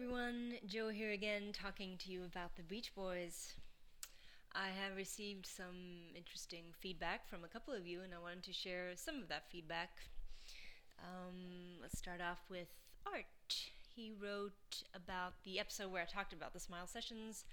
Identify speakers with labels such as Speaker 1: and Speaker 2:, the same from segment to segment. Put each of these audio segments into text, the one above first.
Speaker 1: everyone, Joe here again talking to you about the Beach Boys. I have received some interesting feedback from a couple of you, and I wanted to share some of that feedback. Um, let's start off with Art. He wrote about the episode where I talked about the Smile Sessions,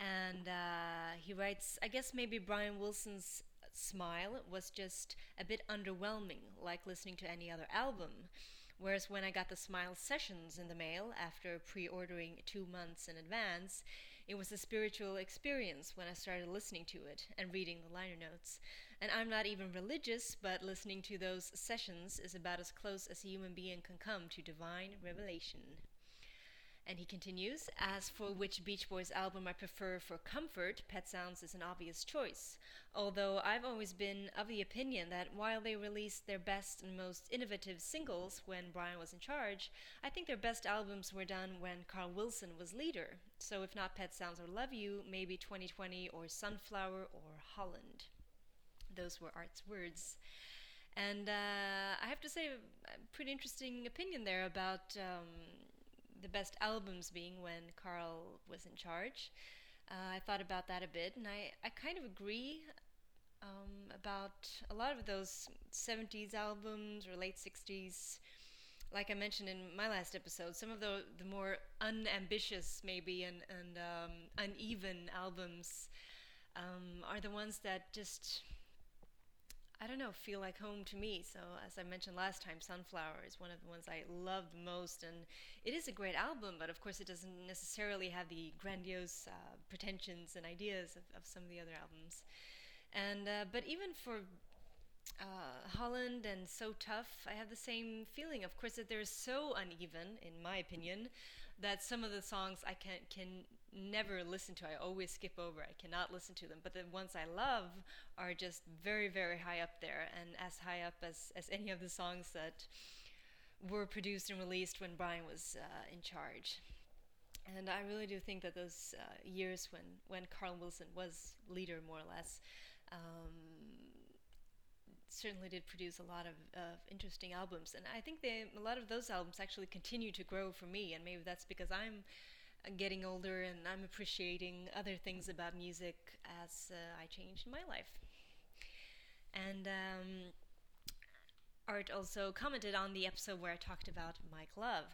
Speaker 1: and uh, he writes I guess maybe Brian Wilson's smile was just a bit underwhelming, like listening to any other album. Whereas when I got the Smile Sessions in the mail after pre ordering two months in advance, it was a spiritual experience when I started listening to it and reading the liner notes. And I'm not even religious, but listening to those sessions is about as close as a human being can come to divine revelation. And he continues As for which Beach Boys album I prefer for comfort, Pet Sounds is an obvious choice. Although I've always been of the opinion that while they released their best and most innovative singles when Brian was in charge, I think their best albums were done when Carl Wilson was leader. So if not Pet Sounds or Love You, maybe 2020 or Sunflower or Holland. Those were Art's words. And uh, I have to say, a pretty interesting opinion there about um, the best albums being when Carl was in charge. Uh, I thought about that a bit, and I, I kind of agree um, about a lot of those 70s albums or late 60s. Like I mentioned in my last episode, some of the the more unambitious, maybe, and and um, uneven albums um, are the ones that just I don't know, feel like home to me. So, as I mentioned last time, Sunflower is one of the ones I love the most. And it is a great album, but of course, it doesn't necessarily have the grandiose uh, pretensions and ideas of, of, some of the other albums. And, uh, but even for uh, Holland and So Tough, I have the same feeling. Of course, that they're so uneven, in my opinion, that some of the songs I can can never listen to. I always skip over. I cannot listen to them. But the ones I love are just very, very high up there, and as high up as as any of the songs that were produced and released when Brian was uh, in charge. And I really do think that those uh, years when, when Carl Wilson was leader, more or less, um, certainly did produce a lot of, of interesting albums, and I think they a lot of those albums actually continue to grow for me, and maybe that's because I'm getting older and I'm appreciating other things about music as uh, I change in my life. And um, Art also commented on the episode where I talked about Mike Love.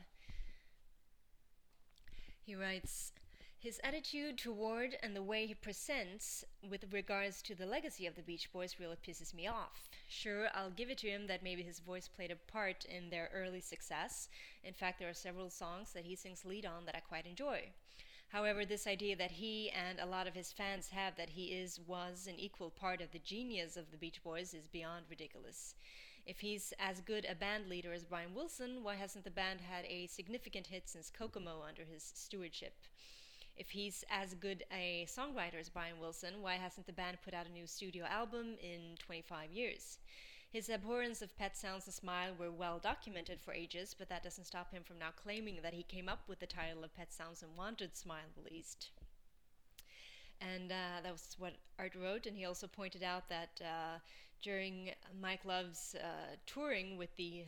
Speaker 1: He writes, his attitude toward and the way he presents with regards to the legacy of the Beach Boys really pisses me off. Sure, I'll give it to him that maybe his voice played a part in their early success. In fact, there are several songs that he sings lead on that I quite enjoy. However, this idea that he and a lot of his fans have that he is, was, an equal part of the genius of the Beach Boys is beyond ridiculous. If he's as good a band leader as Brian Wilson, why hasn't the band had a significant hit since Kokomo under his stewardship? If he's as good a songwriter as Brian Wilson, why hasn't the band put out a new studio album in 25 years? His abhorrence of Pet Sounds and Smile were well documented for ages, but that doesn't stop him from now claiming that he came up with the title of Pet Sounds and wanted Smile released. And uh, that was what Art wrote, and he also pointed out that uh, during Mike Love's uh, touring with the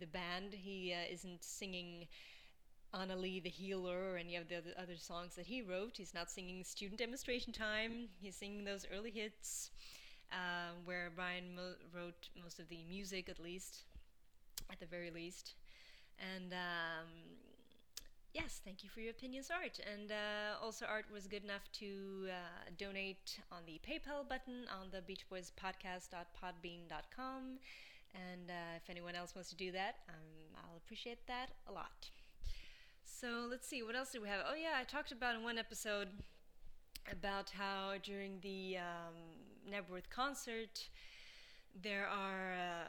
Speaker 1: the band, he uh, isn't singing Anna Lee the Healer or any of the other songs that he wrote. He's not singing Student Demonstration Time. He's singing those early hits uh, where Brian mo- wrote most of the music, at least, at the very least. And um, yes, thank you for your opinions, Art. And uh, also, Art was good enough to uh, donate on the PayPal button on the Beach Boys Podcast.podbean.com. And uh, if anyone else wants to do that, um, I'll appreciate that a lot. So let's see, what else do we have? Oh, yeah, I talked about in one episode about how during the um, Knebworth concert, there are uh,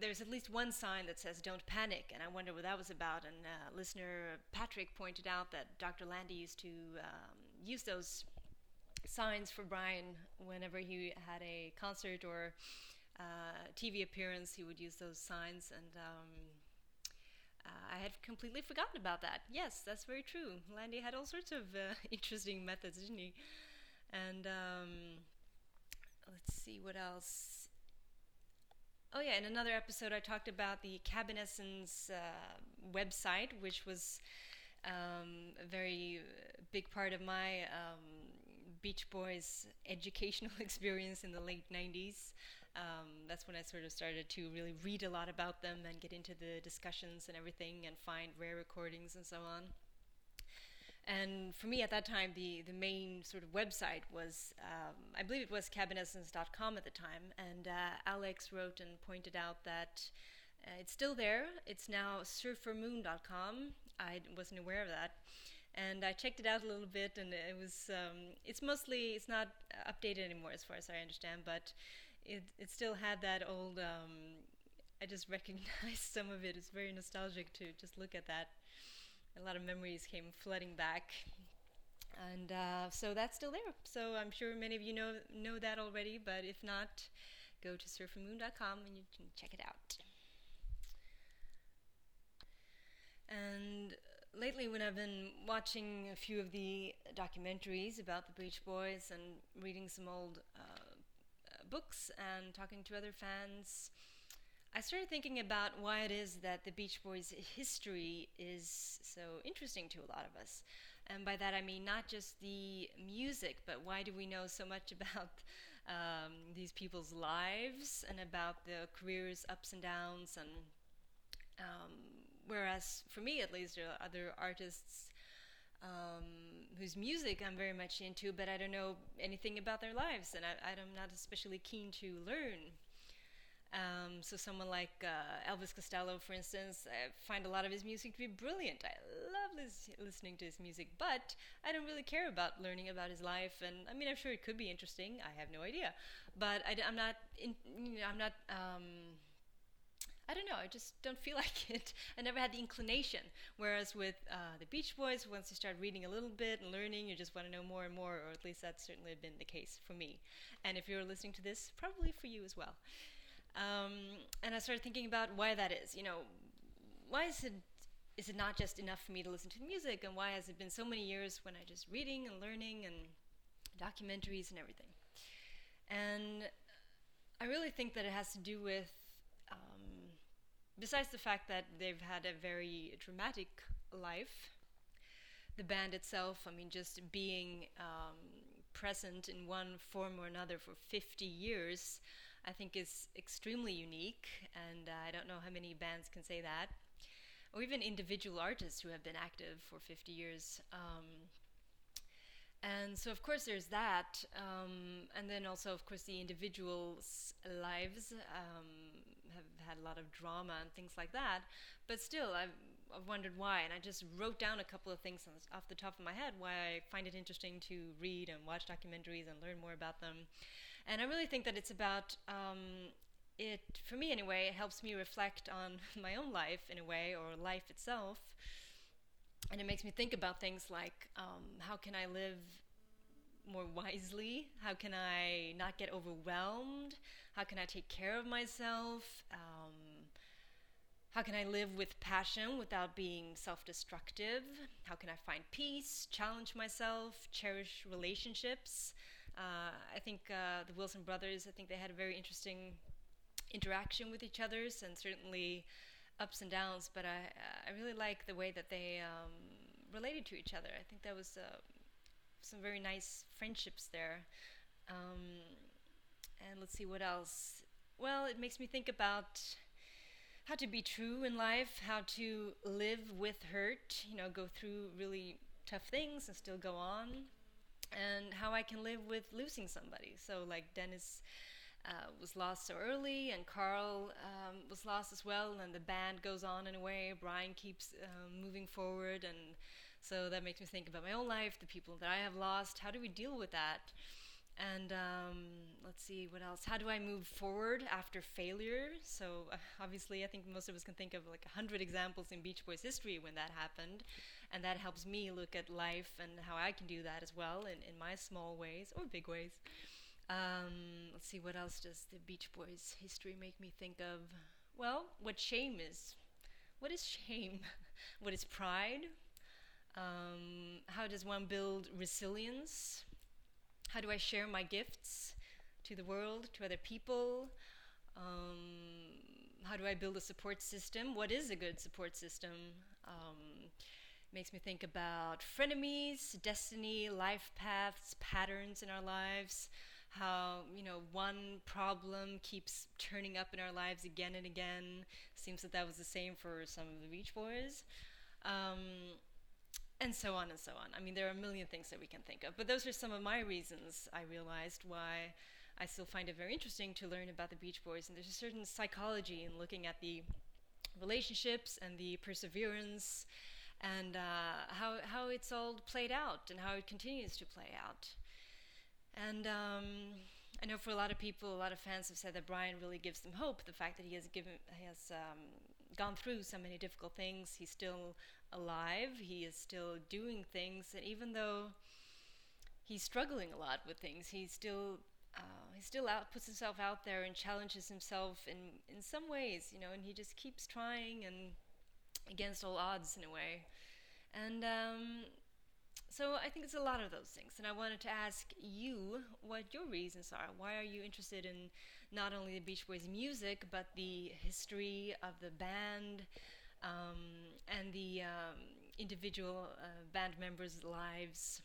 Speaker 1: there's at least one sign that says "Don't panic," and I wonder what that was about. And uh, listener Patrick pointed out that Dr. Landy used to um, use those signs for Brian whenever he had a concert or uh, TV appearance. He would use those signs, and um, I had completely forgotten about that. Yes, that's very true. Landy had all sorts of uh, interesting methods, didn't he? And um, let's see what else. Oh yeah, in another episode, I talked about the Cabin Essence uh, website, which was Um, a very big part of my um, Beach Boys educational experience in the late 90s. Um, that's when I sort of started to really read a lot about them and get into the discussions and everything and find rare recordings and so on. And for me at that time, the, the main sort of website was, um, I believe it was cabinessence.com at the time. And uh, Alex wrote and pointed out that uh, it's still there. It's now surfermoon.com. I wasn't aware of that. And I checked it out a little bit, and it was, um, it's mostly, it's not updated anymore as far as I understand, but it, it still had that old, um, I just recognized some of it. It's very nostalgic to just look at that a lot of memories came flooding back. And uh, so that's still there. So I'm sure many of you know know that already, but if not, go to surfermoon.com and you can check it out. And lately, when I've been watching a few of the documentaries about the Beach Boys and reading some old uh, books and talking to other fans, I started thinking about why it is that the Beach Boys' history is so interesting to a lot of us. And by that I mean not just the music, but why do we know so much about um, these people's lives and about the careers' ups and downs? And um, whereas, for me at least, there are other artists um, whose music I'm very much into, but I don't know anything about their lives, and I, I'm not especially keen to learn um, so someone like uh, Elvis Costello, for instance, I find a lot of his music to be brilliant. I love lis- listening to his music, but I don't really care about learning about his life. And I mean, I'm sure it could be interesting. I have no idea, but I, am not. In, you know, I'm not. Um, I don't know. I just don't feel like it. I never had the inclination. Whereas with uh, the Beach Boys, once you start reading a little bit and learning, you just want to know more and more. Or at least that's certainly been the case for me. And if you're listening to this, probably for you as well. Um, and I started thinking about why that is. You know, why is it is it not just enough for me to listen to the music, and why has it been so many years when I just reading and learning and documentaries and everything? And I really think that it has to do with, besides the fact that they've had a very dramatic life, the band itself. I mean, just being um, present in one form or another for 50 years I think is extremely unique, and uh, I don't know how many bands can say that, or even individual artists who have been active for 50 years. Um, and so, of course, there's that, um, and then also, of course, the individuals' lives um, had a lot of drama and things like that. But still, I've, I've wondered why, and I just wrote down a couple of things off the top of my head why I find it interesting to read and watch documentaries and learn more about them. And I really think that it's about um, it, for me anyway, it helps me reflect on my own life in a way, or life itself. And it makes me think about things like um, how can I live more wisely? How can I not get overwhelmed? How can I take care of myself? Um, how can I live with passion without being self destructive? How can I find peace, challenge myself, cherish relationships? Uh, I think uh, the Wilson brothers, I think they had a very interesting interaction with each other, and certainly ups and downs. But I, I really like the way that they um, related to each other. I think that was uh, some very nice friendships there. Um, and let's see what else. Well, it makes me think about how to be true in life, how to live with hurt, you know, go through really tough things and still go on and how I can live with losing somebody. So, like Dennis uh, was lost so early, and Carl um, was lost as well, and the band goes on in a way. Brian keeps um, moving forward, and so that makes me think about my own life, the people that I have lost. How do we deal with that? And um, let's see what else. How do I move forward after failure? So uh, obviously, I think most of us can think of like a hundred examples in Beach Boys history when that happened, and that helps me look at life and how I can do that as well in, in my small ways or big ways. Um, let's see, what else does the Beach Boys history make me think of? Well, what shame is. What is shame? what is pride? Um, how does one build resilience? How do I share my gifts to the world, to other people? Um, how do I build a support system? What is a good support system? Um, Makes me think about frenemies, destiny, life paths, patterns in our lives. How, you know, one problem keeps turning up in our lives again and again. Seems that that was the same for some of the Beach Boys. Um, and so on and so on. I mean, there are a million things that we can think of, but those are some of my reasons I realized why I still find it very interesting to learn about the Beach Boys. And there's a certain psychology in looking at the relationships and the perseverance and uh, how, how it's all played out and how it continues to play out. And um, I know for a lot of people, a lot of fans have said that Brian really gives them hope. The fact that he has given, he has um, gone through so many difficult things, he's still alive, he is still doing things, and even though he's struggling a lot with things, he's still uh, he still out puts himself out there and challenges himself in in some ways, you know, and he just keeps trying and against all odds in a way. And um, so I think it's a lot of those things. And I wanted to ask you what your reasons are. Why are you interested in not only the Beach Boys music, but the history of the band um, and the um, individual uh, band members' lives?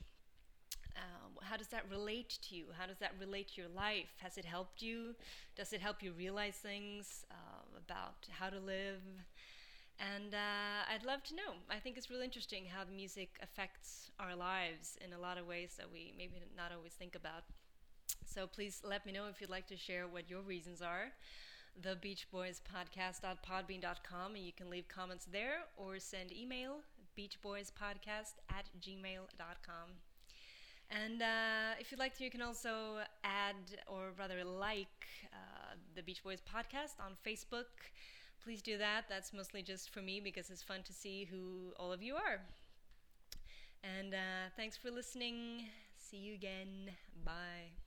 Speaker 1: Um, how does that relate to you? How does that relate to your life? Has it helped you? Does it help you realize things uh, about how to live? And uh, I'd love to know. I think it's really interesting how the music affects our lives in a lot of ways that we maybe not always think about. So please let me know if you'd like to share what your reasons are. The Beach Boys Podcast.podbean.com, and you can leave comments there or send email beachboyspodcast at gmail.com. And uh, if you'd like to, you can also add or rather like uh, the Beach Boys podcast on Facebook please do that. That's mostly just for me because it's fun to see who all of you are. And uh, thanks for listening. See you again. Bye.